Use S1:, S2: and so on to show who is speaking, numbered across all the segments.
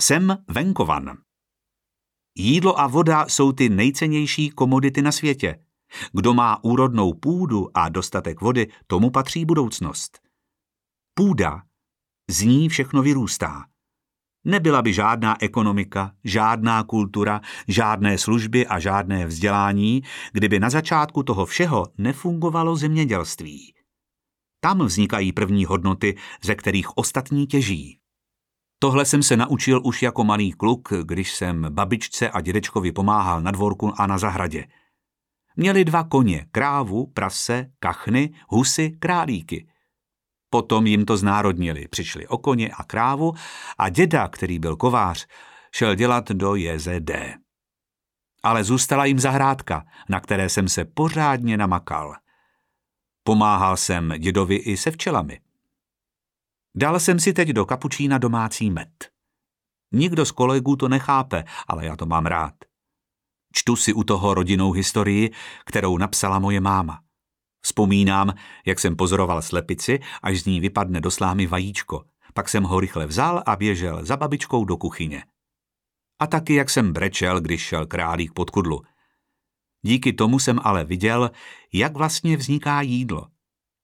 S1: Jsem venkovan. Jídlo a voda jsou ty nejcennější komodity na světě. Kdo má úrodnou půdu a dostatek vody, tomu patří budoucnost. Půda, z ní všechno vyrůstá. Nebyla by žádná ekonomika, žádná kultura, žádné služby a žádné vzdělání, kdyby na začátku toho všeho nefungovalo zemědělství. Tam vznikají první hodnoty, ze kterých ostatní těží. Tohle jsem se naučil už jako malý kluk, když jsem babičce a dědečkovi pomáhal na dvorku a na zahradě. Měli dva koně, krávu, prase, kachny, husy, králíky. Potom jim to znárodnili, přišli o koně a krávu a děda, který byl kovář, šel dělat do JZD. Ale zůstala jim zahrádka, na které jsem se pořádně namakal. Pomáhal jsem dědovi i se včelami. Dal jsem si teď do kapučína domácí med. Nikdo z kolegů to nechápe, ale já to mám rád. Čtu si u toho rodinnou historii, kterou napsala moje máma. Vzpomínám, jak jsem pozoroval slepici, až z ní vypadne do slámy vajíčko. Pak jsem ho rychle vzal a běžel za babičkou do kuchyně. A taky, jak jsem brečel, když šel králík pod kudlu. Díky tomu jsem ale viděl, jak vlastně vzniká jídlo.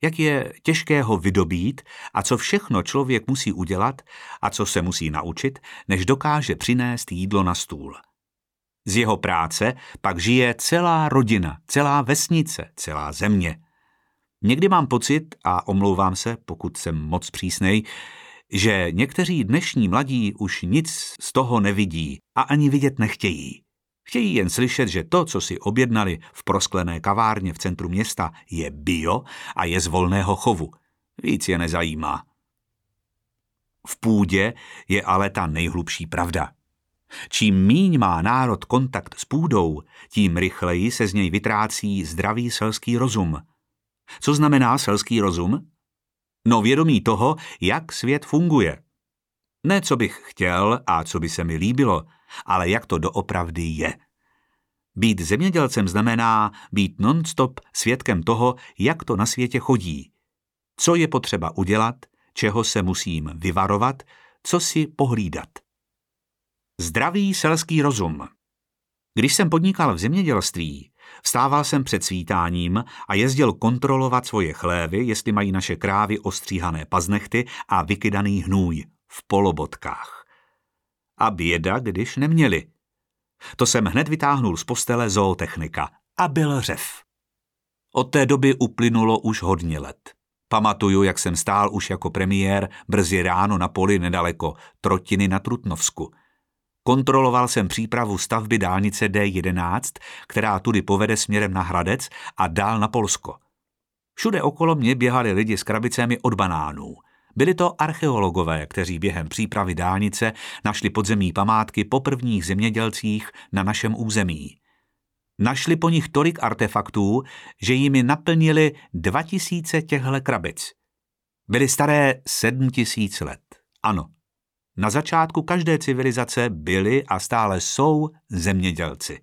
S1: Jak je těžké ho vydobít a co všechno člověk musí udělat a co se musí naučit, než dokáže přinést jídlo na stůl. Z jeho práce pak žije celá rodina, celá vesnice, celá země. Někdy mám pocit, a omlouvám se, pokud jsem moc přísnej, že někteří dnešní mladí už nic z toho nevidí a ani vidět nechtějí. Chtějí jen slyšet, že to, co si objednali v prosklené kavárně v centru města, je bio a je z volného chovu. Víc je nezajímá. V půdě je ale ta nejhlubší pravda. Čím míň má národ kontakt s půdou, tím rychleji se z něj vytrácí zdravý selský rozum. Co znamená selský rozum? No vědomí toho, jak svět funguje. Ne, co bych chtěl a co by se mi líbilo, ale jak to doopravdy je. Být zemědělcem znamená být non-stop svědkem toho, jak to na světě chodí. Co je potřeba udělat, čeho se musím vyvarovat, co si pohlídat. Zdravý selský rozum. Když jsem podnikal v zemědělství, vstával jsem před svítáním a jezdil kontrolovat svoje chlévy, jestli mají naše krávy ostříhané paznechty a vykydaný hnůj v polobotkách. A běda, když neměli. To jsem hned vytáhnul z postele zootechnika a byl řev. Od té doby uplynulo už hodně let. Pamatuju, jak jsem stál už jako premiér brzy ráno na poli nedaleko Trotiny na Trutnovsku – Kontroloval jsem přípravu stavby dálnice D11, která tudy povede směrem na Hradec a dál na Polsko. Všude okolo mě běhali lidi s krabicemi od banánů. Byli to archeologové, kteří během přípravy dálnice našli podzemní památky po prvních zemědělcích na našem území. Našli po nich tolik artefaktů, že jimi naplnili 2000 těchhle krabic. Byly staré 7000 let. Ano, na začátku každé civilizace byli a stále jsou zemědělci.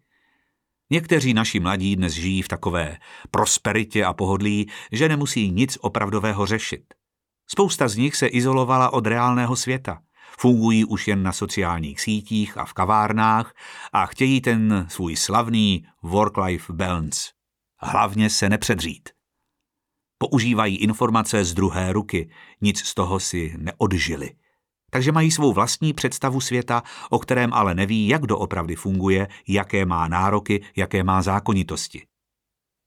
S1: Někteří naši mladí dnes žijí v takové prosperitě a pohodlí, že nemusí nic opravdového řešit. Spousta z nich se izolovala od reálného světa. Fungují už jen na sociálních sítích a v kavárnách a chtějí ten svůj slavný work-life balance. Hlavně se nepředřít. Používají informace z druhé ruky, nic z toho si neodžili takže mají svou vlastní představu světa, o kterém ale neví, jak doopravdy funguje, jaké má nároky, jaké má zákonitosti.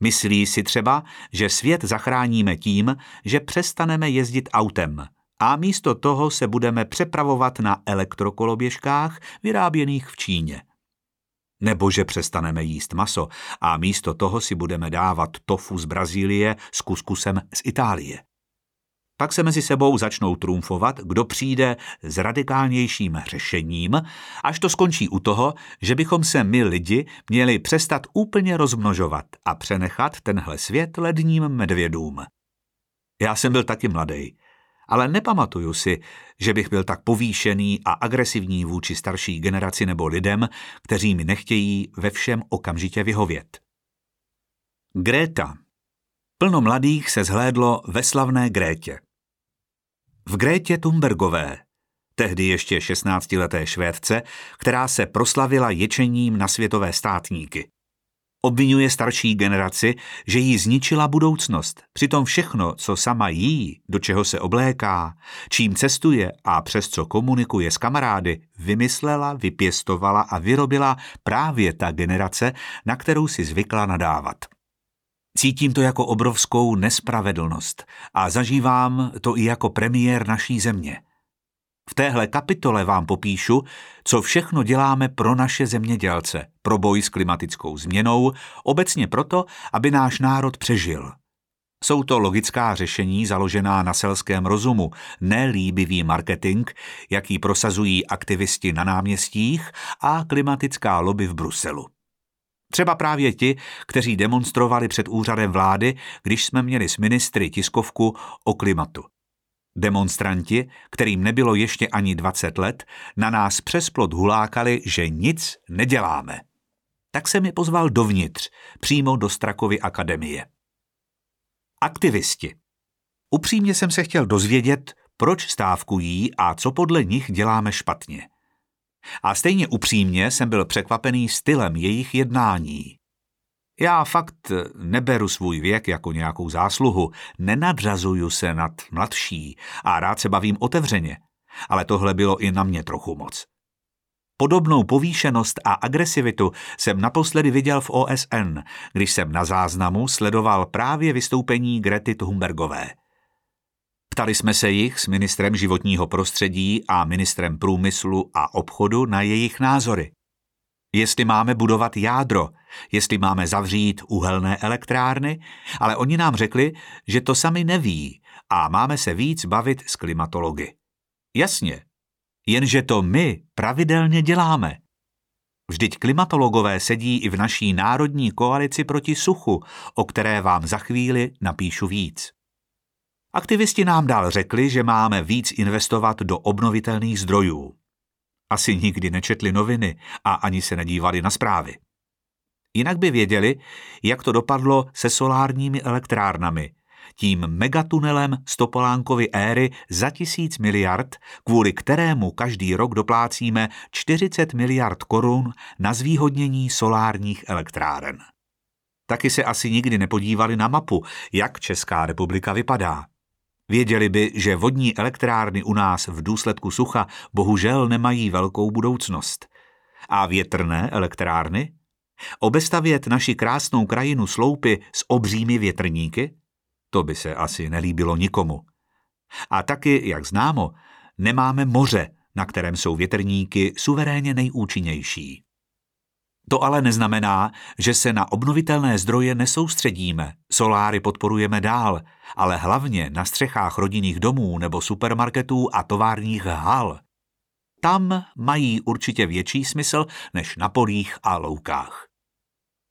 S1: Myslí si třeba, že svět zachráníme tím, že přestaneme jezdit autem a místo toho se budeme přepravovat na elektrokoloběžkách vyráběných v Číně. Nebo že přestaneme jíst maso a místo toho si budeme dávat tofu z Brazílie s kuskusem z Itálie. Pak se mezi sebou začnou trumfovat, kdo přijde s radikálnějším řešením, až to skončí u toho, že bychom se my lidi měli přestat úplně rozmnožovat a přenechat tenhle svět ledním medvědům. Já jsem byl taky mladý, ale nepamatuju si, že bych byl tak povýšený a agresivní vůči starší generaci nebo lidem, kteří mi nechtějí ve všem okamžitě vyhovět. Gréta. Plno mladých se zhlédlo ve slavné Grétě. V Grétě Thunbergové, tehdy ještě 16-leté Švédce, která se proslavila ječením na světové státníky. Obvinuje starší generaci, že jí zničila budoucnost. Přitom všechno, co sama jí, do čeho se obléká, čím cestuje a přes co komunikuje s kamarády, vymyslela, vypěstovala a vyrobila právě ta generace, na kterou si zvykla nadávat. Cítím to jako obrovskou nespravedlnost a zažívám to i jako premiér naší země – v téhle kapitole vám popíšu, co všechno děláme pro naše zemědělce, pro boj s klimatickou změnou, obecně proto, aby náš národ přežil. Jsou to logická řešení založená na selském rozumu, nelíbivý marketing, jaký prosazují aktivisti na náměstích a klimatická lobby v Bruselu. Třeba právě ti, kteří demonstrovali před úřadem vlády, když jsme měli s ministry tiskovku o klimatu. Demonstranti, kterým nebylo ještě ani 20 let, na nás přes plot hulákali, že nic neděláme. Tak se mi pozval dovnitř, přímo do Strakovy akademie. Aktivisti. Upřímně jsem se chtěl dozvědět, proč stávkují a co podle nich děláme špatně. A stejně upřímně jsem byl překvapený stylem jejich jednání. Já fakt neberu svůj věk jako nějakou zásluhu, nenadřazuju se nad mladší a rád se bavím otevřeně, ale tohle bylo i na mě trochu moc. Podobnou povýšenost a agresivitu jsem naposledy viděl v OSN, když jsem na záznamu sledoval právě vystoupení Grety Thunbergové. Ptali jsme se jich s ministrem životního prostředí a ministrem průmyslu a obchodu na jejich názory jestli máme budovat jádro, jestli máme zavřít uhelné elektrárny, ale oni nám řekli, že to sami neví a máme se víc bavit s klimatology. Jasně, jenže to my pravidelně děláme. Vždyť klimatologové sedí i v naší národní koalici proti suchu, o které vám za chvíli napíšu víc. Aktivisti nám dál řekli, že máme víc investovat do obnovitelných zdrojů. Asi nikdy nečetli noviny a ani se nedívali na zprávy. Jinak by věděli, jak to dopadlo se solárními elektrárnami, tím megatunelem Stopolánkovy éry za tisíc miliard, kvůli kterému každý rok doplácíme 40 miliard korun na zvýhodnění solárních elektráren. Taky se asi nikdy nepodívali na mapu, jak Česká republika vypadá. Věděli by, že vodní elektrárny u nás v důsledku sucha bohužel nemají velkou budoucnost. A větrné elektrárny? Obestavět naši krásnou krajinu sloupy s obřími větrníky? To by se asi nelíbilo nikomu. A taky, jak známo, nemáme moře, na kterém jsou větrníky suverénně nejúčinnější. To ale neznamená, že se na obnovitelné zdroje nesoustředíme, soláry podporujeme dál, ale hlavně na střechách rodinných domů nebo supermarketů a továrních hal. Tam mají určitě větší smysl než na polích a loukách.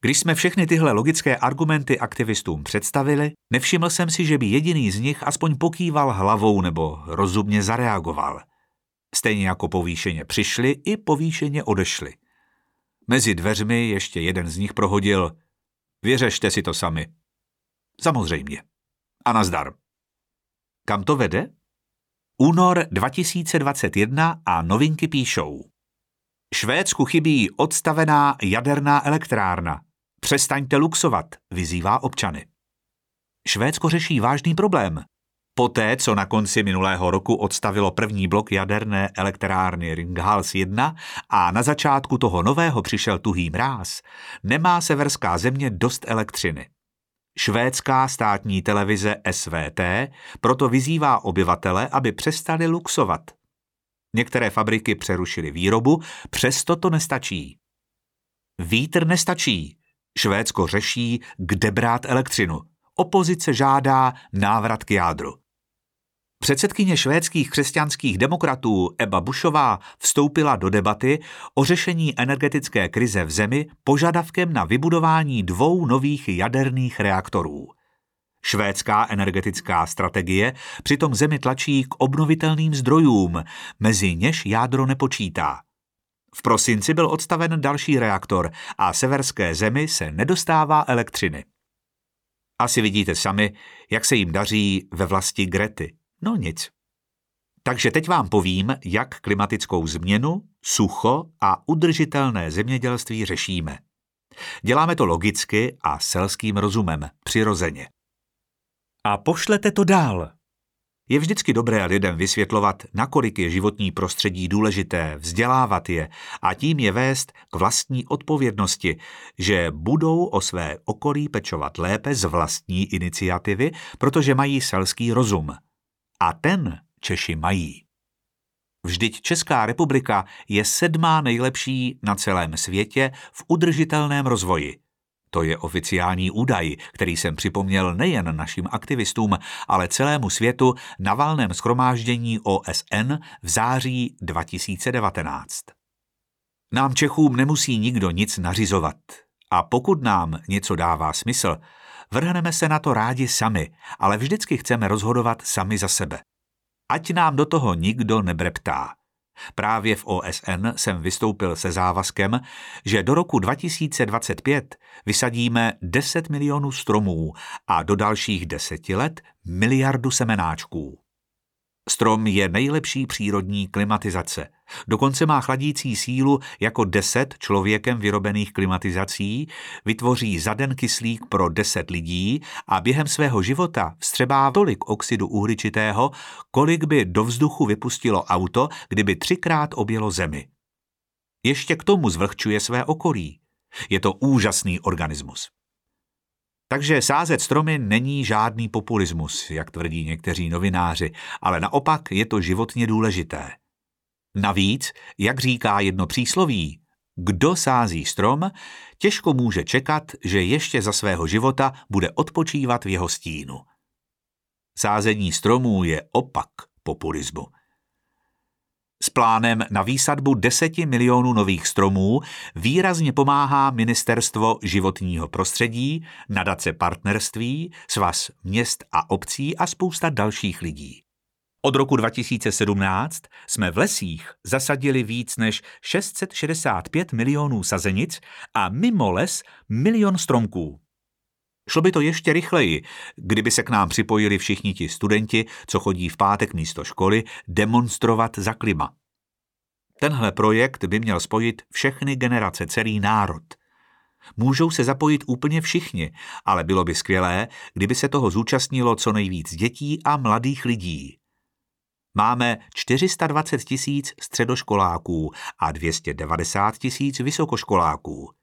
S1: Když jsme všechny tyhle logické argumenty aktivistům představili, nevšiml jsem si, že by jediný z nich aspoň pokýval hlavou nebo rozumně zareagoval. Stejně jako povýšeně přišli i povýšeně odešli. Mezi dveřmi ještě jeden z nich prohodil. Vyřešte si to sami. Samozřejmě. A nazdar. Kam to vede? Únor 2021 a novinky píšou. Švédsku chybí odstavená jaderná elektrárna. Přestaňte luxovat, vyzývá občany. Švédsko řeší vážný problém. Poté, co na konci minulého roku odstavilo první blok jaderné elektrárny Ringhals 1 a na začátku toho nového přišel tuhý mráz, nemá severská země dost elektřiny. Švédská státní televize SVT proto vyzývá obyvatele, aby přestali luxovat. Některé fabriky přerušily výrobu, přesto to nestačí. Vítr nestačí. Švédsko řeší, kde brát elektřinu. Opozice žádá návrat k jádru. Předsedkyně švédských křesťanských demokratů Eba Bushová vstoupila do debaty o řešení energetické krize v zemi požadavkem na vybudování dvou nových jaderných reaktorů. Švédská energetická strategie přitom zemi tlačí k obnovitelným zdrojům, mezi něž jádro nepočítá. V prosinci byl odstaven další reaktor a severské zemi se nedostává elektřiny. Asi vidíte sami, jak se jim daří ve vlasti Grety. No nic. Takže teď vám povím, jak klimatickou změnu, sucho a udržitelné zemědělství řešíme. Děláme to logicky a selským rozumem, přirozeně. A pošlete to dál. Je vždycky dobré lidem vysvětlovat, nakolik je životní prostředí důležité, vzdělávat je a tím je vést k vlastní odpovědnosti, že budou o své okolí pečovat lépe z vlastní iniciativy, protože mají selský rozum. A ten Češi mají. Vždyť Česká republika je sedmá nejlepší na celém světě v udržitelném rozvoji. To je oficiální údaj, který jsem připomněl nejen našim aktivistům, ale celému světu na valném schromáždění OSN v září 2019. Nám Čechům nemusí nikdo nic nařizovat. A pokud nám něco dává smysl, vrhneme se na to rádi sami, ale vždycky chceme rozhodovat sami za sebe. Ať nám do toho nikdo nebreptá. Právě v OSN jsem vystoupil se závazkem, že do roku 2025 vysadíme 10 milionů stromů a do dalších deseti let miliardu semenáčků. Strom je nejlepší přírodní klimatizace. Dokonce má chladící sílu jako deset člověkem vyrobených klimatizací, vytvoří za den kyslík pro deset lidí a během svého života vstřebá tolik oxidu uhličitého, kolik by do vzduchu vypustilo auto, kdyby třikrát objelo zemi. Ještě k tomu zvlhčuje své okolí. Je to úžasný organismus. Takže sázet stromy není žádný populismus, jak tvrdí někteří novináři, ale naopak je to životně důležité. Navíc, jak říká jedno přísloví, kdo sází strom, těžko může čekat, že ještě za svého života bude odpočívat v jeho stínu. Sázení stromů je opak populismu. S plánem na výsadbu 10 milionů nových stromů výrazně pomáhá Ministerstvo životního prostředí, nadace partnerství, svaz měst a obcí a spousta dalších lidí. Od roku 2017 jsme v lesích zasadili víc než 665 milionů sazenic a mimo les milion stromků. Šlo by to ještě rychleji, kdyby se k nám připojili všichni ti studenti, co chodí v pátek místo školy, demonstrovat za klima. Tenhle projekt by měl spojit všechny generace, celý národ. Můžou se zapojit úplně všichni, ale bylo by skvělé, kdyby se toho zúčastnilo co nejvíc dětí a mladých lidí. Máme 420 tisíc středoškoláků a 290 tisíc vysokoškoláků.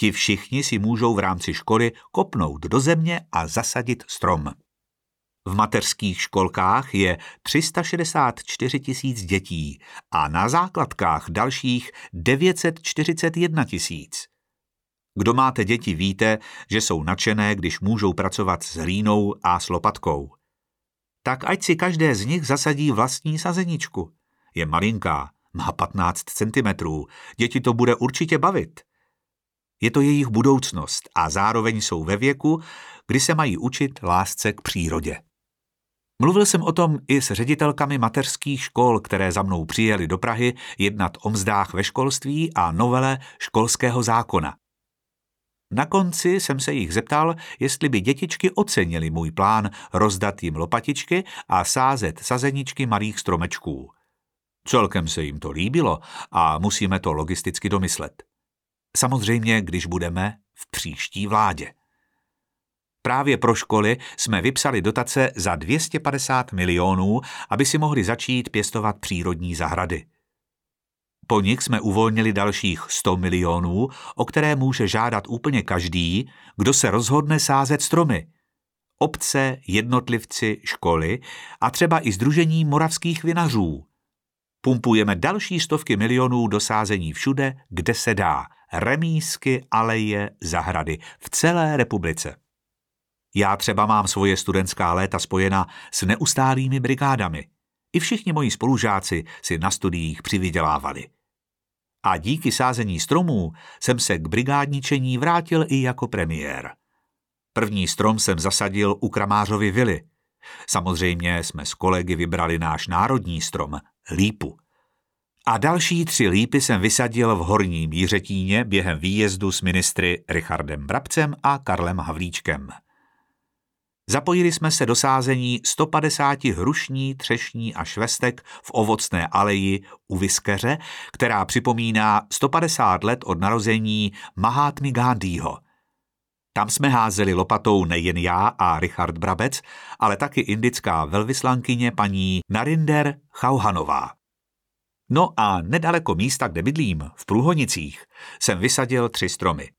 S1: Ti všichni si můžou v rámci školy kopnout do země a zasadit strom. V mateřských školkách je 364 tisíc dětí a na základkách dalších 941 tisíc. Kdo máte děti, víte, že jsou nadšené, když můžou pracovat s hlínou a s lopatkou. Tak ať si každé z nich zasadí vlastní sazeničku. Je malinká, má 15 cm, děti to bude určitě bavit. Je to jejich budoucnost a zároveň jsou ve věku, kdy se mají učit lásce k přírodě. Mluvil jsem o tom i s ředitelkami mateřských škol, které za mnou přijeli do Prahy jednat o mzdách ve školství a novele školského zákona. Na konci jsem se jich zeptal, jestli by dětičky ocenili můj plán rozdat jim lopatičky a sázet sazeničky malých stromečků. Celkem se jim to líbilo a musíme to logisticky domyslet. Samozřejmě, když budeme v příští vládě. Právě pro školy jsme vypsali dotace za 250 milionů, aby si mohli začít pěstovat přírodní zahrady. Po nich jsme uvolnili dalších 100 milionů, o které může žádat úplně každý, kdo se rozhodne sázet stromy. Obce, jednotlivci, školy a třeba i Združení moravských vinařů. Pumpujeme další stovky milionů do sázení všude, kde se dá. Remísky, aleje, zahrady v celé republice. Já třeba mám svoje studentská léta spojena s neustálými brigádami. I všichni moji spolužáci si na studiích přivydělávali. A díky sázení stromů jsem se k brigádničení vrátil i jako premiér. První strom jsem zasadil u Kramářovy vily. Samozřejmě jsme s kolegy vybrali náš národní strom, lípu. A další tři lípy jsem vysadil v Horním Jířetíně během výjezdu s ministry Richardem Brabcem a Karlem Havlíčkem. Zapojili jsme se do sázení 150 hrušní, třešní a švestek v ovocné aleji u Viskeře, která připomíná 150 let od narození Mahátmy Gandhiho. Tam jsme házeli lopatou nejen já a Richard Brabec, ale taky indická velvyslankyně paní Narinder Chauhanová. No a nedaleko místa, kde bydlím, v Průhonicích, jsem vysadil tři stromy.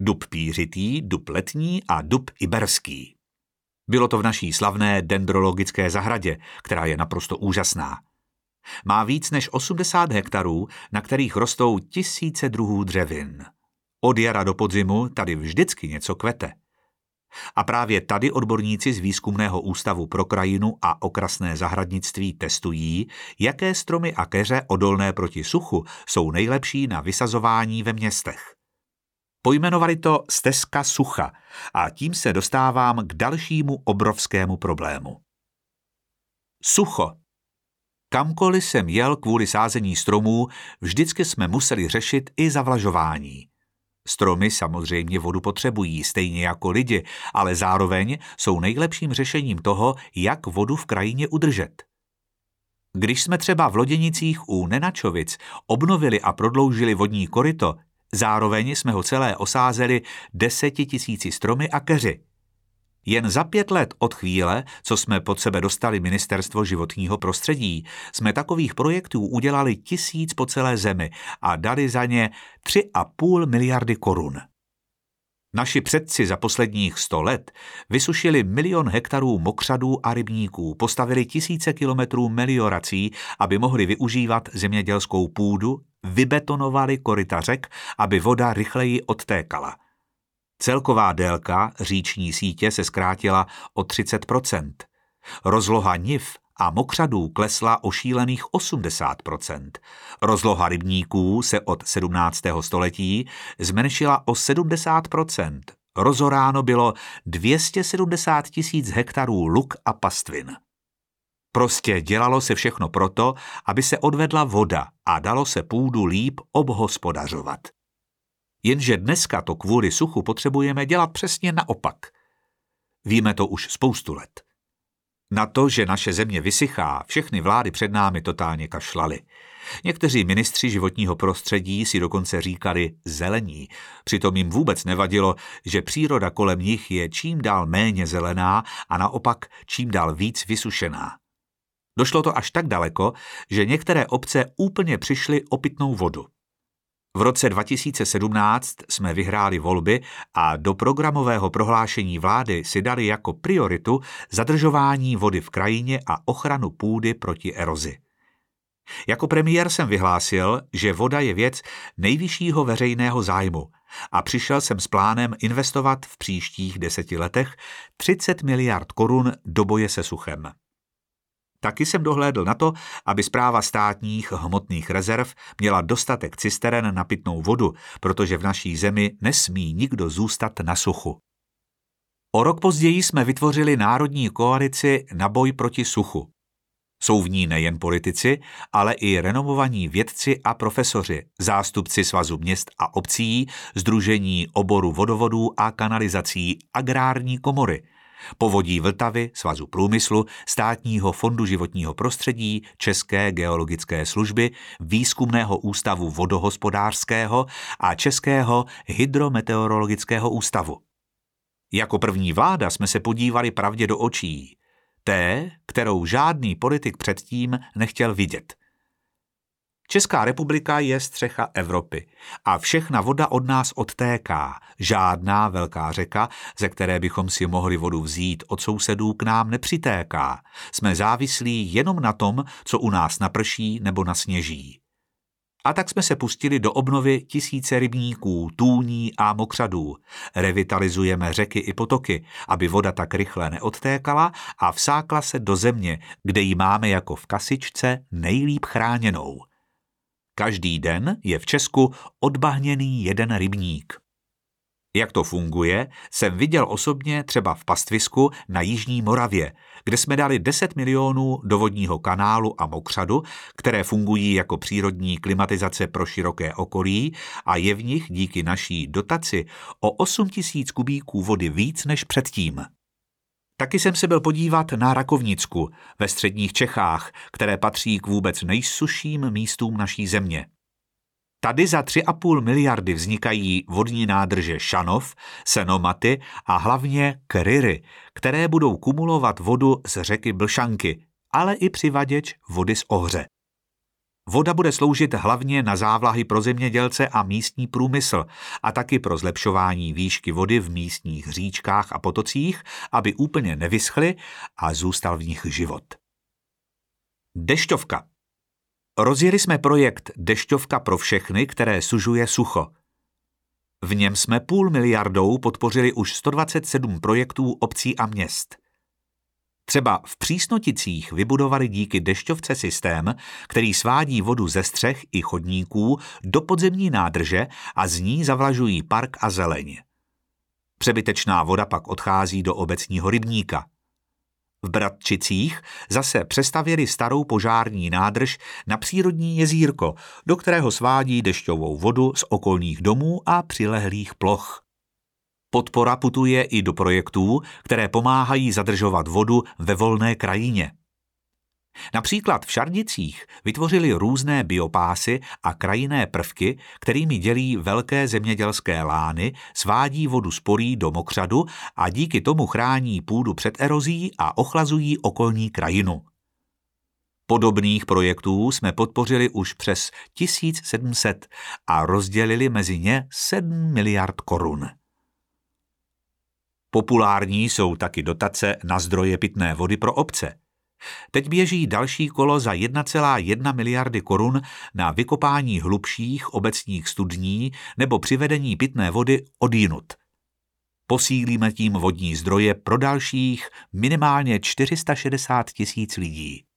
S1: Dub pířitý, dub letní a dub iberský. Bylo to v naší slavné dendrologické zahradě, která je naprosto úžasná. Má víc než 80 hektarů, na kterých rostou tisíce druhů dřevin. Od jara do podzimu tady vždycky něco kvete. A právě tady odborníci z Výzkumného ústavu pro krajinu a okrasné zahradnictví testují, jaké stromy a keře odolné proti suchu jsou nejlepší na vysazování ve městech. Pojmenovali to stezka sucha a tím se dostávám k dalšímu obrovskému problému. Sucho. Kamkoliv jsem jel kvůli sázení stromů, vždycky jsme museli řešit i zavlažování. Stromy samozřejmě vodu potřebují, stejně jako lidi, ale zároveň jsou nejlepším řešením toho, jak vodu v krajině udržet. Když jsme třeba v Loděnicích u Nenačovic obnovili a prodloužili vodní koryto, Zároveň jsme ho celé osázeli deseti tisíci stromy a keři. Jen za pět let od chvíle, co jsme pod sebe dostali Ministerstvo životního prostředí, jsme takových projektů udělali tisíc po celé zemi a dali za ně tři a půl miliardy korun. Naši předci za posledních sto let vysušili milion hektarů mokřadů a rybníků, postavili tisíce kilometrů meliorací, aby mohli využívat zemědělskou půdu, vybetonovali koryta řek, aby voda rychleji odtékala. Celková délka říční sítě se zkrátila o 30% Rozloha niv a mokřadů klesla o šílených 80% Rozloha rybníků se od 17. století zmenšila o 70% Rozoráno bylo 270 tisíc hektarů luk a pastvin. Prostě dělalo se všechno proto, aby se odvedla voda a dalo se půdu líp obhospodařovat. Jenže dneska to kvůli suchu potřebujeme dělat přesně naopak. Víme to už spoustu let. Na to, že naše země vysychá, všechny vlády před námi totálně kašlali. Někteří ministři životního prostředí si dokonce říkali zelení, přitom jim vůbec nevadilo, že příroda kolem nich je čím dál méně zelená a naopak čím dál víc vysušená. Došlo to až tak daleko, že některé obce úplně přišly o pitnou vodu. V roce 2017 jsme vyhráli volby a do programového prohlášení vlády si dali jako prioritu zadržování vody v krajině a ochranu půdy proti erozi. Jako premiér jsem vyhlásil, že voda je věc nejvyššího veřejného zájmu a přišel jsem s plánem investovat v příštích deseti letech 30 miliard korun do boje se suchem. Taky jsem dohlédl na to, aby zpráva státních hmotných rezerv měla dostatek cisteren na pitnou vodu, protože v naší zemi nesmí nikdo zůstat na suchu. O rok později jsme vytvořili Národní koalici na boj proti suchu. Jsou v ní nejen politici, ale i renomovaní vědci a profesoři, zástupci Svazu měst a obcí, Združení oboru vodovodů a kanalizací, agrární komory – Povodí Vltavy, Svazu průmyslu, Státního fondu životního prostředí, České geologické služby, Výzkumného ústavu vodohospodářského a Českého hydrometeorologického ústavu. Jako první vláda jsme se podívali pravdě do očí, té, kterou žádný politik předtím nechtěl vidět – Česká republika je střecha Evropy a všechna voda od nás odtéká. Žádná velká řeka, ze které bychom si mohli vodu vzít od sousedů, k nám nepřitéká. Jsme závislí jenom na tom, co u nás naprší nebo nasněží. A tak jsme se pustili do obnovy tisíce rybníků, tůní a mokřadů. Revitalizujeme řeky i potoky, aby voda tak rychle neodtékala a vsákla se do země, kde ji máme jako v kasičce nejlíp chráněnou. Každý den je v Česku odbahněný jeden rybník. Jak to funguje, jsem viděl osobně třeba v pastvisku na Jižní Moravě, kde jsme dali 10 milionů do vodního kanálu a mokřadu, které fungují jako přírodní klimatizace pro široké okolí a je v nich díky naší dotaci o 8 tisíc kubíků vody víc než předtím. Taky jsem se byl podívat na Rakovnicku ve středních Čechách, které patří k vůbec nejsuším místům naší země. Tady za 3,5 miliardy vznikají vodní nádrže Šanov, Senomaty a hlavně Kryry, které budou kumulovat vodu z řeky Blšanky, ale i přivaděč vody z ohře. Voda bude sloužit hlavně na závlahy pro zemědělce a místní průmysl a taky pro zlepšování výšky vody v místních říčkách a potocích, aby úplně nevyschly a zůstal v nich život. Dešťovka Rozjeli jsme projekt Dešťovka pro všechny, které sužuje sucho. V něm jsme půl miliardou podpořili už 127 projektů obcí a měst – Třeba v Přísnoticích vybudovali díky dešťovce systém, který svádí vodu ze střech i chodníků do podzemní nádrže a z ní zavlažují park a zeleň. Přebytečná voda pak odchází do obecního rybníka. V Bratčicích zase přestavěli starou požární nádrž na přírodní jezírko, do kterého svádí dešťovou vodu z okolních domů a přilehlých ploch. Podpora putuje i do projektů, které pomáhají zadržovat vodu ve volné krajině. Například v Šardicích vytvořili různé biopásy a krajinné prvky, kterými dělí velké zemědělské lány, svádí vodu z polí do mokřadu a díky tomu chrání půdu před erozí a ochlazují okolní krajinu. Podobných projektů jsme podpořili už přes 1700 a rozdělili mezi ně 7 miliard korun. Populární jsou taky dotace na zdroje pitné vody pro obce. Teď běží další kolo za 1,1 miliardy korun na vykopání hlubších obecních studní nebo přivedení pitné vody odjinut. Posílíme tím vodní zdroje pro dalších minimálně 460 tisíc lidí.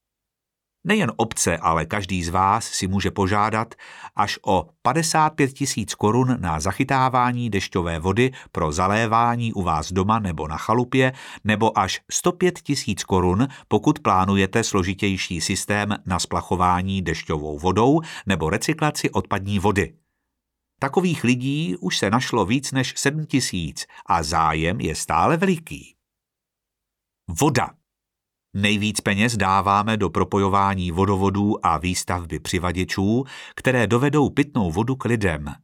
S1: Nejen obce, ale každý z vás si může požádat až o 55 tisíc korun na zachytávání dešťové vody pro zalévání u vás doma nebo na chalupě, nebo až 105 tisíc korun, pokud plánujete složitější systém na splachování dešťovou vodou nebo recyklaci odpadní vody. Takových lidí už se našlo víc než 7 tisíc a zájem je stále veliký. Voda. Nejvíc peněz dáváme do propojování vodovodů a výstavby přivaděčů, které dovedou pitnou vodu k lidem.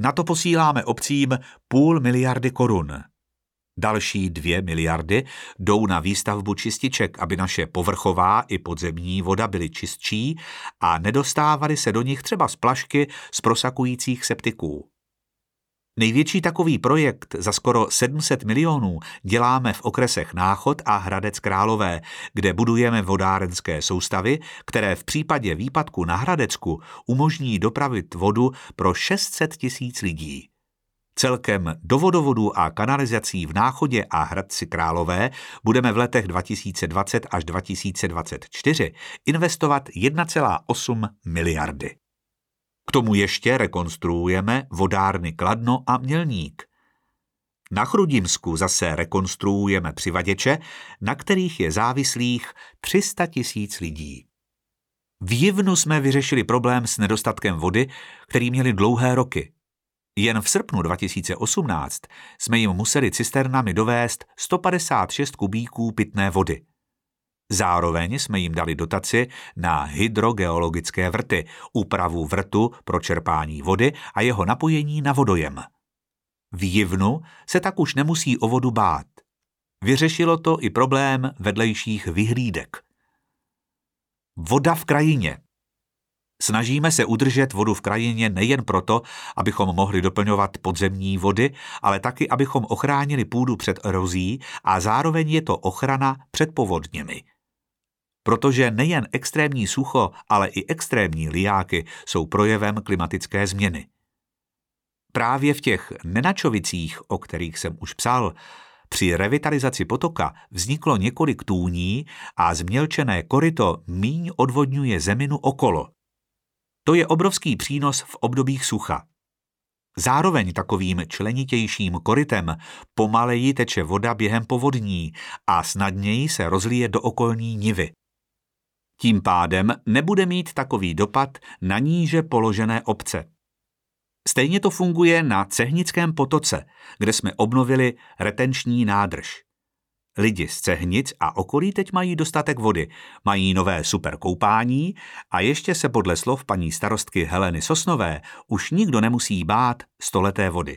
S1: Na to posíláme obcím půl miliardy korun. Další dvě miliardy jdou na výstavbu čističek, aby naše povrchová i podzemní voda byly čistší a nedostávaly se do nich třeba splašky z prosakujících septiků. Největší takový projekt za skoro 700 milionů děláme v okresech Náchod a Hradec Králové, kde budujeme vodárenské soustavy, které v případě výpadku na Hradecku umožní dopravit vodu pro 600 tisíc lidí. Celkem do vodovodů a kanalizací v Náchodě a Hradci Králové budeme v letech 2020 až 2024 investovat 1,8 miliardy. K tomu ještě rekonstruujeme vodárny Kladno a Mělník. Na Chrudimsku zase rekonstruujeme přivaděče, na kterých je závislých 300 tisíc lidí. V Jivnu jsme vyřešili problém s nedostatkem vody, který měli dlouhé roky. Jen v srpnu 2018 jsme jim museli cisternami dovést 156 kubíků pitné vody. Zároveň jsme jim dali dotaci na hydrogeologické vrty, úpravu vrtu pro čerpání vody a jeho napojení na vodojem. V Jivnu se tak už nemusí o vodu bát. Vyřešilo to i problém vedlejších vyhlídek. Voda v krajině. Snažíme se udržet vodu v krajině nejen proto, abychom mohli doplňovat podzemní vody, ale taky, abychom ochránili půdu před erozí a zároveň je to ochrana před povodněmi protože nejen extrémní sucho, ale i extrémní liáky jsou projevem klimatické změny. Právě v těch nenačovicích, o kterých jsem už psal, při revitalizaci potoka vzniklo několik tůní a změlčené koryto míň odvodňuje zeminu okolo. To je obrovský přínos v obdobích sucha. Zároveň takovým členitějším korytem pomaleji teče voda během povodní a snadněji se rozlije do okolní nivy. Tím pádem nebude mít takový dopad na níže položené obce. Stejně to funguje na Cehnickém potoce, kde jsme obnovili retenční nádrž. Lidi z Cehnic a okolí teď mají dostatek vody, mají nové super koupání a ještě se podle slov paní starostky Heleny Sosnové už nikdo nemusí bát stoleté vody.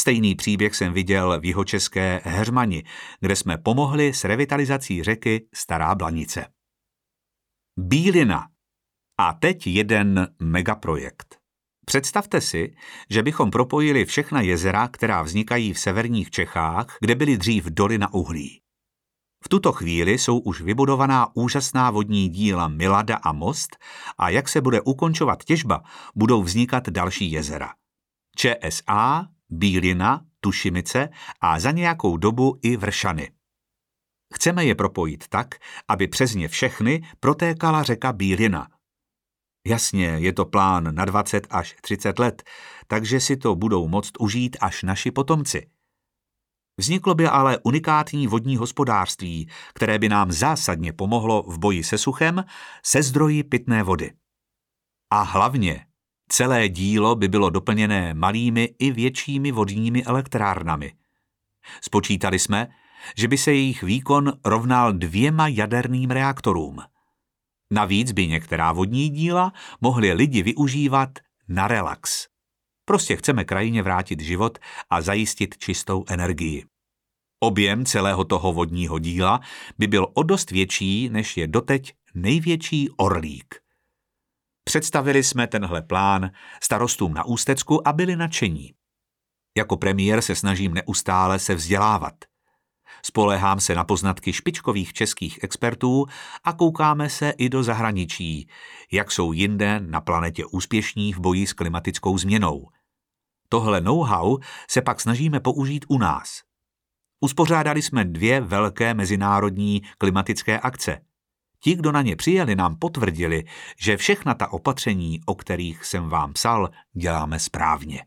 S1: Stejný příběh jsem viděl v jihočeské Heřmani, kde jsme pomohli s revitalizací řeky Stará Blanice. Bílina. A teď jeden megaprojekt. Představte si, že bychom propojili všechna jezera, která vznikají v severních Čechách, kde byly dřív doly na uhlí. V tuto chvíli jsou už vybudovaná úžasná vodní díla Milada a Most a jak se bude ukončovat těžba, budou vznikat další jezera. ČSA, Bílina, Tušimice a za nějakou dobu i Vršany. Chceme je propojit tak, aby přes ně všechny protékala řeka Bílina. Jasně, je to plán na 20 až 30 let, takže si to budou moct užít až naši potomci. Vzniklo by ale unikátní vodní hospodářství, které by nám zásadně pomohlo v boji se suchem, se zdroji pitné vody. A hlavně Celé dílo by bylo doplněné malými i většími vodními elektrárnami. Spočítali jsme, že by se jejich výkon rovnal dvěma jaderným reaktorům. Navíc by některá vodní díla mohli lidi využívat na relax. Prostě chceme krajině vrátit život a zajistit čistou energii. Objem celého toho vodního díla by byl o dost větší, než je doteď největší orlík. Představili jsme tenhle plán starostům na Ústecku a byli nadšení. Jako premiér se snažím neustále se vzdělávat. Spolehám se na poznatky špičkových českých expertů a koukáme se i do zahraničí, jak jsou jinde na planetě úspěšní v boji s klimatickou změnou. Tohle know-how se pak snažíme použít u nás. Uspořádali jsme dvě velké mezinárodní klimatické akce – Ti, kdo na ně přijeli, nám potvrdili, že všechna ta opatření, o kterých jsem vám psal, děláme správně.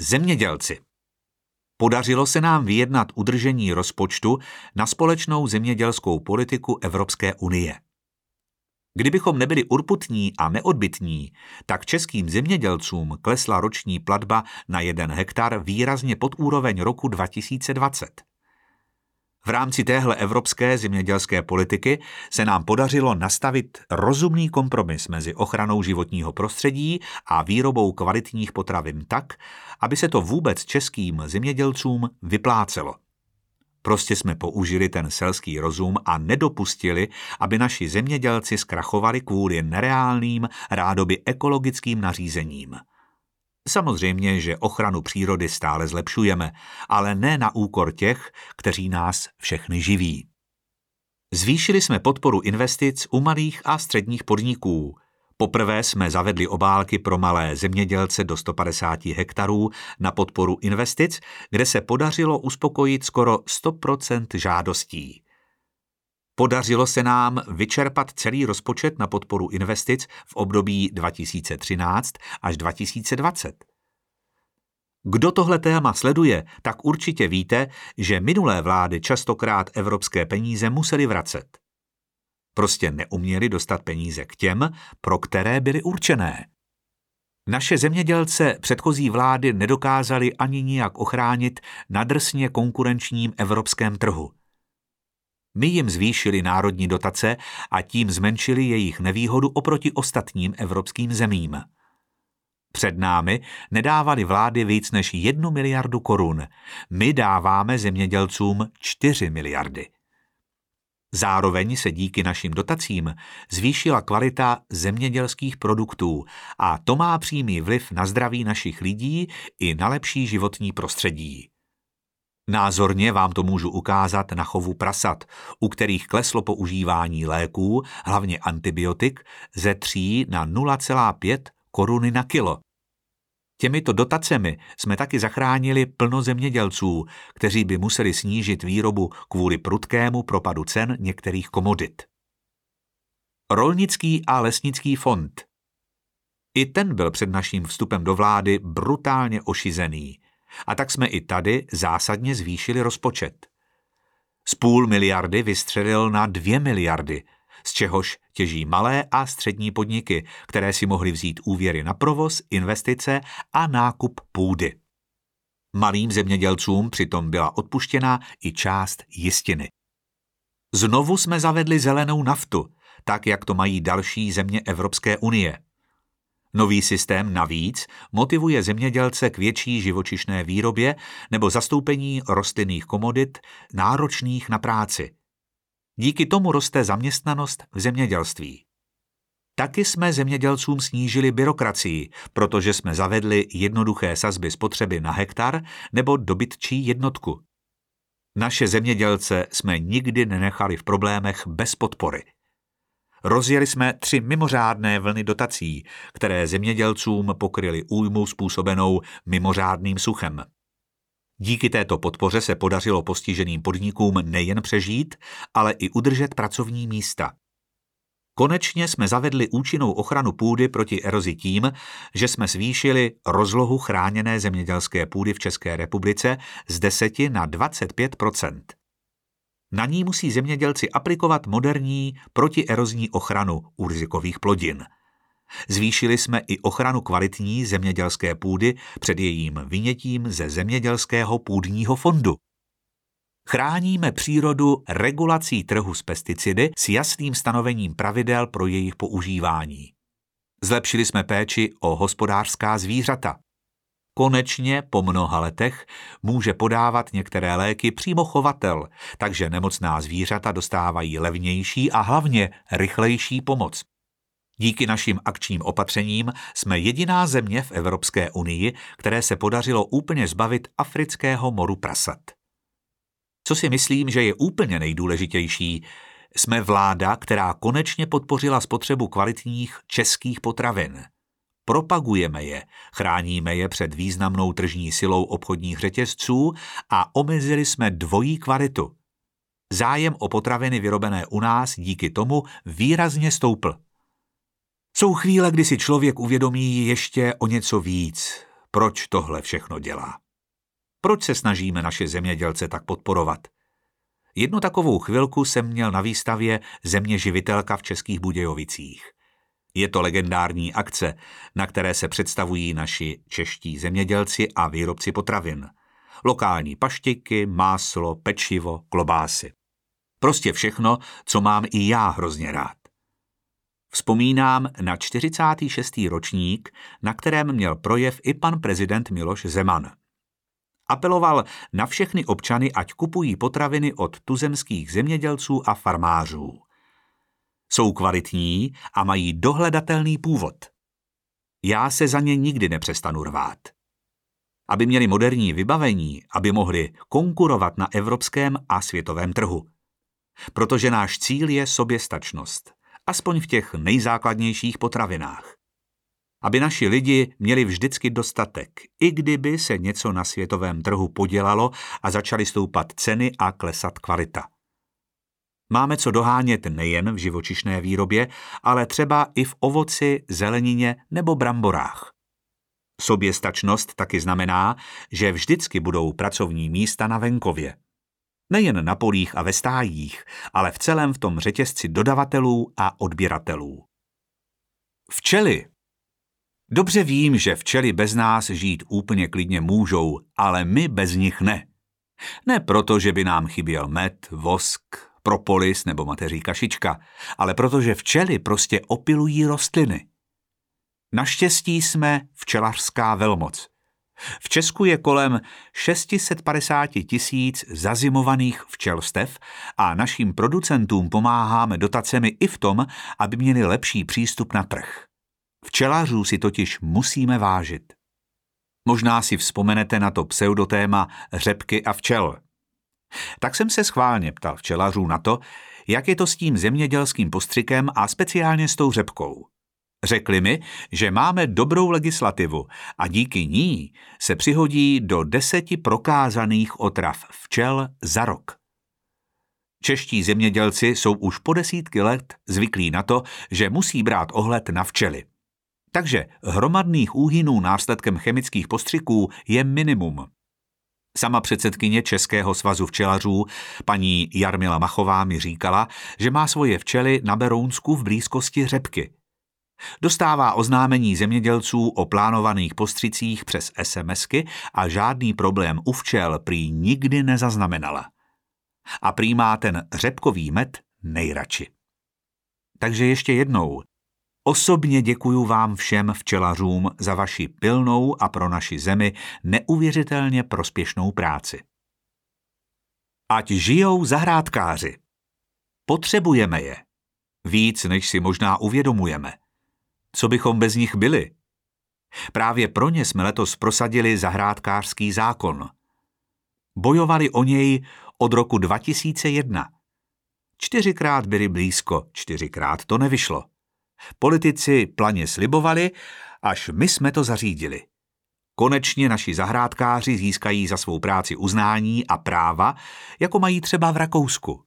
S1: Zemědělci. Podařilo se nám vyjednat udržení rozpočtu na společnou zemědělskou politiku Evropské unie. Kdybychom nebyli urputní a neodbitní, tak českým zemědělcům klesla roční platba na jeden hektar výrazně pod úroveň roku 2020. V rámci téhle evropské zemědělské politiky se nám podařilo nastavit rozumný kompromis mezi ochranou životního prostředí a výrobou kvalitních potravin tak, aby se to vůbec českým zemědělcům vyplácelo. Prostě jsme použili ten selský rozum a nedopustili, aby naši zemědělci zkrachovali kvůli nereálným, rádoby ekologickým nařízením. Samozřejmě, že ochranu přírody stále zlepšujeme, ale ne na úkor těch, kteří nás všechny živí. Zvýšili jsme podporu investic u malých a středních podniků. Poprvé jsme zavedli obálky pro malé zemědělce do 150 hektarů na podporu investic, kde se podařilo uspokojit skoro 100% žádostí. Podařilo se nám vyčerpat celý rozpočet na podporu investic v období 2013 až 2020. Kdo tohle téma sleduje, tak určitě víte, že minulé vlády častokrát evropské peníze museli vracet. Prostě neuměli dostat peníze k těm, pro které byly určené. Naše zemědělce předchozí vlády nedokázali ani nijak ochránit na drsně konkurenčním evropském trhu – my jim zvýšili národní dotace a tím zmenšili jejich nevýhodu oproti ostatním evropským zemím. Před námi nedávali vlády víc než jednu miliardu korun. My dáváme zemědělcům čtyři miliardy. Zároveň se díky našim dotacím zvýšila kvalita zemědělských produktů a to má přímý vliv na zdraví našich lidí i na lepší životní prostředí. Názorně vám to můžu ukázat na chovu prasat, u kterých kleslo používání léků, hlavně antibiotik, ze 3 na 0,5 koruny na kilo. Těmito dotacemi jsme taky zachránili plno zemědělců, kteří by museli snížit výrobu kvůli prudkému propadu cen některých komodit. Rolnický a lesnický fond. I ten byl před naším vstupem do vlády brutálně ošizený – a tak jsme i tady zásadně zvýšili rozpočet. Z půl miliardy vystřelil na dvě miliardy, z čehož těží malé a střední podniky, které si mohly vzít úvěry na provoz, investice a nákup půdy. Malým zemědělcům přitom byla odpuštěna i část jistiny. Znovu jsme zavedli zelenou naftu, tak jak to mají další země Evropské unie. Nový systém navíc motivuje zemědělce k větší živočišné výrobě nebo zastoupení rostlinných komodit náročných na práci. Díky tomu roste zaměstnanost v zemědělství. Taky jsme zemědělcům snížili byrokracii, protože jsme zavedli jednoduché sazby spotřeby na hektar nebo dobytčí jednotku. Naše zemědělce jsme nikdy nenechali v problémech bez podpory. Rozjeli jsme tři mimořádné vlny dotací, které zemědělcům pokryly újmu způsobenou mimořádným suchem. Díky této podpoře se podařilo postiženým podnikům nejen přežít, ale i udržet pracovní místa. Konečně jsme zavedli účinnou ochranu půdy proti erozi tím, že jsme zvýšili rozlohu chráněné zemědělské půdy v České republice z 10 na 25 Na ní musí zemědělci aplikovat moderní protierozní ochranu u rizikových plodin. Zvýšili jsme i ochranu kvalitní zemědělské půdy před jejím vynětím ze zemědělského půdního fondu. Chráníme přírodu regulací trhu s pesticidy s jasným stanovením pravidel pro jejich používání. Zlepšili jsme péči o hospodářská zvířata. Konečně po mnoha letech může podávat některé léky přímo chovatel, takže nemocná zvířata dostávají levnější a hlavně rychlejší pomoc. Díky našim akčním opatřením jsme jediná země v Evropské unii, které se podařilo úplně zbavit afrického moru prasat. Co si myslím, že je úplně nejdůležitější, jsme vláda, která konečně podpořila spotřebu kvalitních českých potravin. Propagujeme je, chráníme je před významnou tržní silou obchodních řetězců a omezili jsme dvojí kvalitu. Zájem o potraviny vyrobené u nás díky tomu výrazně stoupl. Jsou chvíle, kdy si člověk uvědomí ještě o něco víc, proč tohle všechno dělá. Proč se snažíme naše zemědělce tak podporovat? Jednu takovou chvilku jsem měl na výstavě Země živitelka v Českých Budějovicích. Je to legendární akce, na které se představují naši čeští zemědělci a výrobci potravin. Lokální paštiky, máslo, pečivo, klobásy. Prostě všechno, co mám i já hrozně rád. Vzpomínám na 46. ročník, na kterém měl projev i pan prezident Miloš Zeman. Apeloval na všechny občany, ať kupují potraviny od tuzemských zemědělců a farmářů. Jsou kvalitní a mají dohledatelný původ. Já se za ně nikdy nepřestanu rvát. Aby měli moderní vybavení, aby mohli konkurovat na evropském a světovém trhu. Protože náš cíl je soběstačnost, aspoň v těch nejzákladnějších potravinách aby naši lidi měli vždycky dostatek, i kdyby se něco na světovém trhu podělalo a začaly stoupat ceny a klesat kvalita. Máme co dohánět nejen v živočišné výrobě, ale třeba i v ovoci, zelenině nebo bramborách. Soběstačnost taky znamená, že vždycky budou pracovní místa na venkově. Nejen na polích a ve stájích, ale v celém v tom řetězci dodavatelů a odběratelů. Včely Dobře vím, že včely bez nás žít úplně klidně můžou, ale my bez nich ne. Ne proto, že by nám chyběl med, vosk, propolis nebo mateří kašička, ale protože včely prostě opilují rostliny. Naštěstí jsme včelařská velmoc. V Česku je kolem 650 tisíc zazimovaných včelstev a našim producentům pomáháme dotacemi i v tom, aby měli lepší přístup na trh. Včelařů si totiž musíme vážit. Možná si vzpomenete na to pseudotéma řepky a včel. Tak jsem se schválně ptal včelařů na to, jak je to s tím zemědělským postřikem a speciálně s tou řepkou. Řekli mi, že máme dobrou legislativu a díky ní se přihodí do deseti prokázaných otrav včel za rok. Čeští zemědělci jsou už po desítky let zvyklí na to, že musí brát ohled na včely. Takže hromadných úhynů následkem chemických postřiků je minimum. Sama předsedkyně Českého svazu včelařů, paní Jarmila Machová, mi říkala, že má svoje včely na Berounsku v blízkosti řepky. Dostává oznámení zemědělců o plánovaných postřicích přes SMSky a žádný problém u včel prý nikdy nezaznamenala. A prý má ten řepkový med nejradši. Takže ještě jednou. Osobně děkuju vám všem včelařům za vaši pilnou a pro naši zemi neuvěřitelně prospěšnou práci. Ať žijou zahrádkáři. Potřebujeme je. Víc, než si možná uvědomujeme. Co bychom bez nich byli? Právě pro ně jsme letos prosadili zahrádkářský zákon. Bojovali o něj od roku 2001. Čtyřikrát byli blízko, čtyřikrát to nevyšlo. Politici planě slibovali, až my jsme to zařídili. Konečně naši zahrádkáři získají za svou práci uznání a práva, jako mají třeba v Rakousku.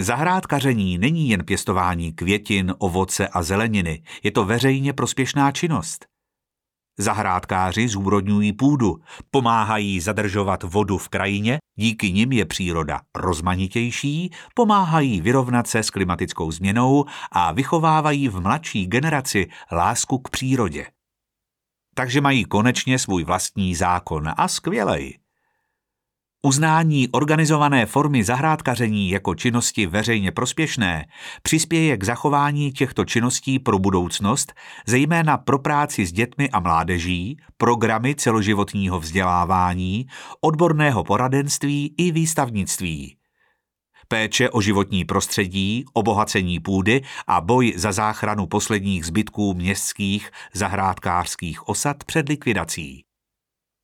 S1: Zahrádkaření není jen pěstování květin, ovoce a zeleniny, je to veřejně prospěšná činnost. Zahrádkáři zúrodňují půdu, pomáhají zadržovat vodu v krajině, díky nim je příroda rozmanitější, pomáhají vyrovnat se s klimatickou změnou a vychovávají v mladší generaci lásku k přírodě. Takže mají konečně svůj vlastní zákon a skvělej. Uznání organizované formy zahrádkaření jako činnosti veřejně prospěšné přispěje k zachování těchto činností pro budoucnost, zejména pro práci s dětmi a mládeží, programy celoživotního vzdělávání, odborného poradenství i výstavnictví. Péče o životní prostředí, obohacení půdy a boj za záchranu posledních zbytků městských zahrádkářských osad před likvidací.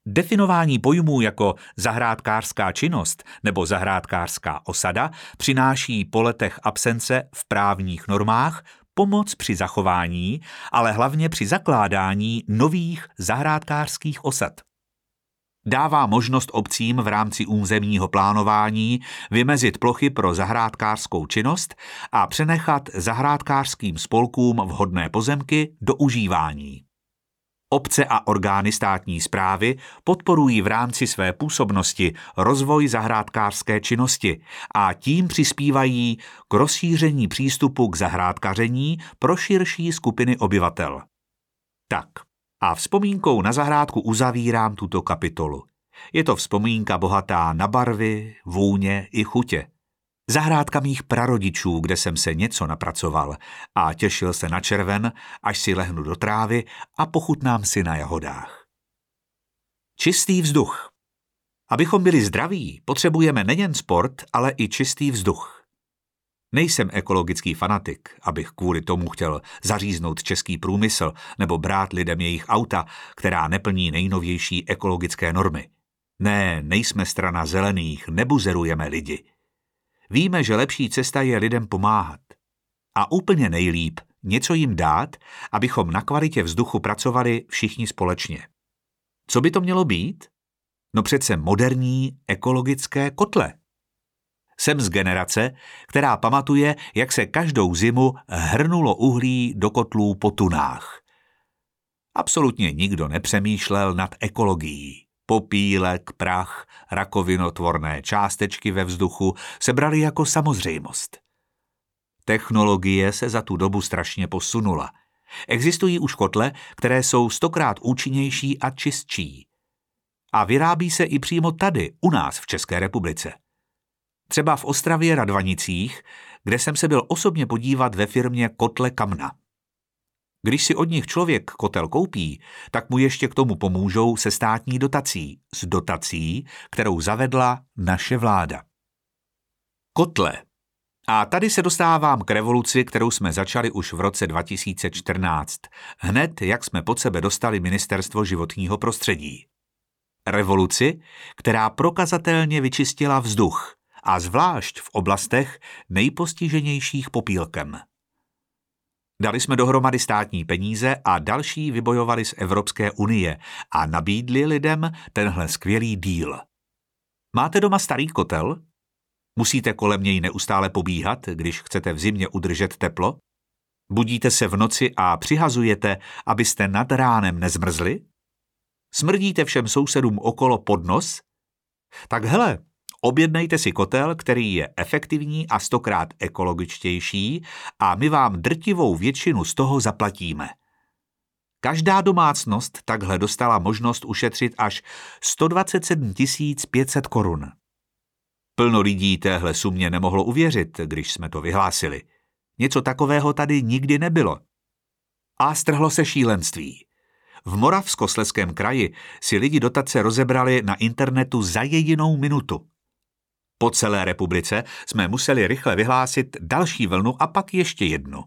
S1: Definování pojmů jako zahrádkářská činnost nebo zahrádkářská osada přináší po letech absence v právních normách pomoc při zachování, ale hlavně při zakládání nových zahrádkářských osad. Dává možnost obcím v rámci územního plánování vymezit plochy pro zahrádkářskou činnost a přenechat zahrádkářským spolkům vhodné pozemky do užívání. Obce a orgány státní zprávy podporují v rámci své působnosti rozvoj zahrádkářské činnosti a tím přispívají k rozšíření přístupu k zahrádkaření pro širší skupiny obyvatel. Tak, a vzpomínkou na zahrádku uzavírám tuto kapitolu. Je to vzpomínka bohatá na barvy, vůně i chutě. Zahrádka mých prarodičů, kde jsem se něco napracoval a těšil se na červen, až si lehnu do trávy a pochutnám si na jahodách. Čistý vzduch. Abychom byli zdraví, potřebujeme nejen sport, ale i čistý vzduch. Nejsem ekologický fanatik, abych kvůli tomu chtěl zaříznout český průmysl nebo brát lidem jejich auta, která neplní nejnovější ekologické normy. Ne, nejsme strana zelených, nebuzerujeme lidi. Víme, že lepší cesta je lidem pomáhat. A úplně nejlíp něco jim dát, abychom na kvalitě vzduchu pracovali všichni společně. Co by to mělo být? No přece moderní ekologické kotle. Jsem z generace, která pamatuje, jak se každou zimu hrnulo uhlí do kotlů po tunách. Absolutně nikdo nepřemýšlel nad ekologií popílek, prach, rakovinotvorné částečky ve vzduchu se brali jako samozřejmost. Technologie se za tu dobu strašně posunula. Existují už kotle, které jsou stokrát účinnější a čistší. A vyrábí se i přímo tady, u nás v České republice. Třeba v Ostravě Radvanicích, kde jsem se byl osobně podívat ve firmě Kotle Kamna. Když si od nich člověk kotel koupí, tak mu ještě k tomu pomůžou se státní dotací, s dotací, kterou zavedla naše vláda. Kotle. A tady se dostávám k revoluci, kterou jsme začali už v roce 2014, hned jak jsme pod sebe dostali Ministerstvo životního prostředí. Revoluci, která prokazatelně vyčistila vzduch, a zvlášť v oblastech nejpostiženějších popílkem. Dali jsme dohromady státní peníze a další vybojovali z Evropské unie a nabídli lidem tenhle skvělý díl. Máte doma starý kotel? Musíte kolem něj neustále pobíhat, když chcete v zimě udržet teplo? Budíte se v noci a přihazujete, abyste nad ránem nezmrzli? Smrdíte všem sousedům okolo pod nos? Tak hele, Objednejte si kotel, který je efektivní a stokrát ekologičtější a my vám drtivou většinu z toho zaplatíme. Každá domácnost takhle dostala možnost ušetřit až 127 500 korun. Plno lidí téhle sumě nemohlo uvěřit, když jsme to vyhlásili. Něco takového tady nikdy nebylo. A strhlo se šílenství. V Moravskosleském kraji si lidi dotace rozebrali na internetu za jedinou minutu. Po celé republice jsme museli rychle vyhlásit další vlnu a pak ještě jednu.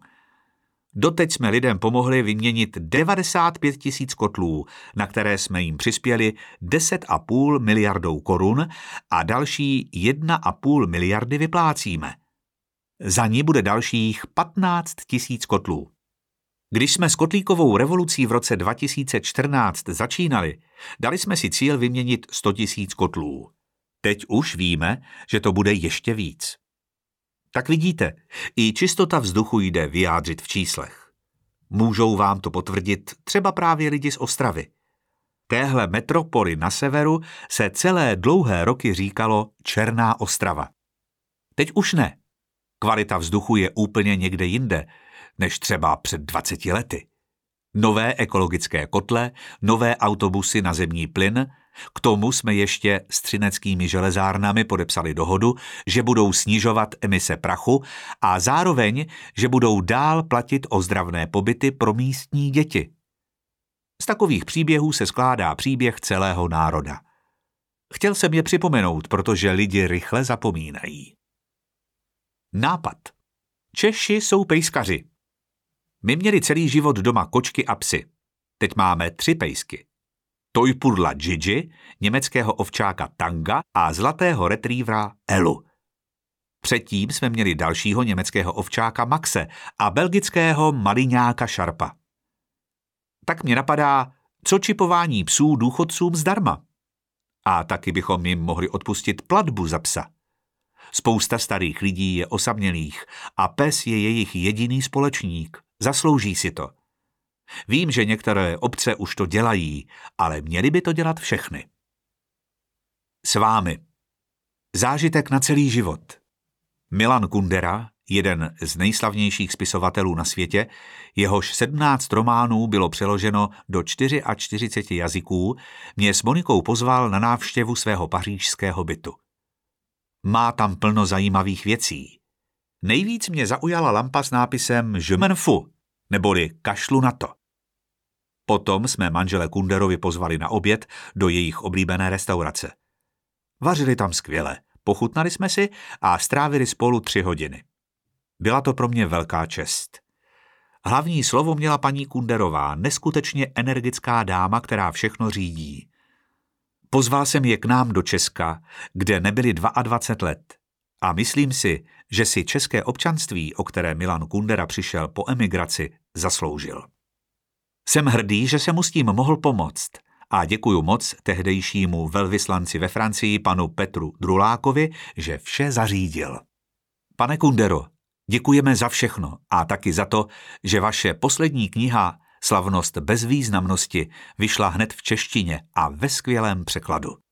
S1: Doteď jsme lidem pomohli vyměnit 95 tisíc kotlů, na které jsme jim přispěli 10,5 miliardou korun a další 1,5 miliardy vyplácíme. Za ní bude dalších 15 tisíc kotlů. Když jsme s kotlíkovou revolucí v roce 2014 začínali, dali jsme si cíl vyměnit 100 tisíc kotlů. Teď už víme, že to bude ještě víc. Tak vidíte, i čistota vzduchu jde vyjádřit v číslech. Můžou vám to potvrdit třeba právě lidi z Ostravy. Téhle metropoly na severu se celé dlouhé roky říkalo Černá Ostrava. Teď už ne. Kvalita vzduchu je úplně někde jinde, než třeba před 20 lety. Nové ekologické kotle, nové autobusy na zemní plyn, k tomu jsme ještě s třineckými železárnami podepsali dohodu, že budou snižovat emise prachu a zároveň, že budou dál platit ozdravné pobyty pro místní děti. Z takových příběhů se skládá příběh celého národa. Chtěl jsem je připomenout, protože lidi rychle zapomínají. Nápad. Češi jsou pejskaři. My měli celý život doma kočky a psy. Teď máme tři pejsky. Tojpudla Gigi, německého ovčáka Tanga a zlatého retrievera Elu. Předtím jsme měli dalšího německého ovčáka Maxe a belgického maliňáka Šarpa. Tak mě napadá, co čipování psů důchodcům zdarma. A taky bychom jim mohli odpustit platbu za psa. Spousta starých lidí je osamělých a pes je jejich jediný společník. Zaslouží si to. Vím, že některé obce už to dělají, ale měli by to dělat všechny. S vámi. Zážitek na celý život. Milan Kundera, jeden z nejslavnějších spisovatelů na světě, jehož 17 románů bylo přeloženo do 44 jazyků, mě s Monikou pozval na návštěvu svého pařížského bytu. Má tam plno zajímavých věcí. Nejvíc mě zaujala lampa s nápisem Je neboli kašlu na to. Potom jsme manžele Kunderovi pozvali na oběd do jejich oblíbené restaurace. Vařili tam skvěle, pochutnali jsme si a strávili spolu tři hodiny. Byla to pro mě velká čest. Hlavní slovo měla paní Kunderová, neskutečně energická dáma, která všechno řídí. Pozval jsem je k nám do Česka, kde nebyli 22 let. A myslím si, že si české občanství, o které Milan Kundera přišel po emigraci, zasloužil. Jsem hrdý, že se mu s tím mohl pomoct a děkuju moc tehdejšímu velvyslanci ve Francii panu Petru Drulákovi, že vše zařídil. Pane Kundero, děkujeme za všechno a taky za to, že vaše poslední kniha Slavnost bez významnosti vyšla hned v češtině a ve skvělém překladu.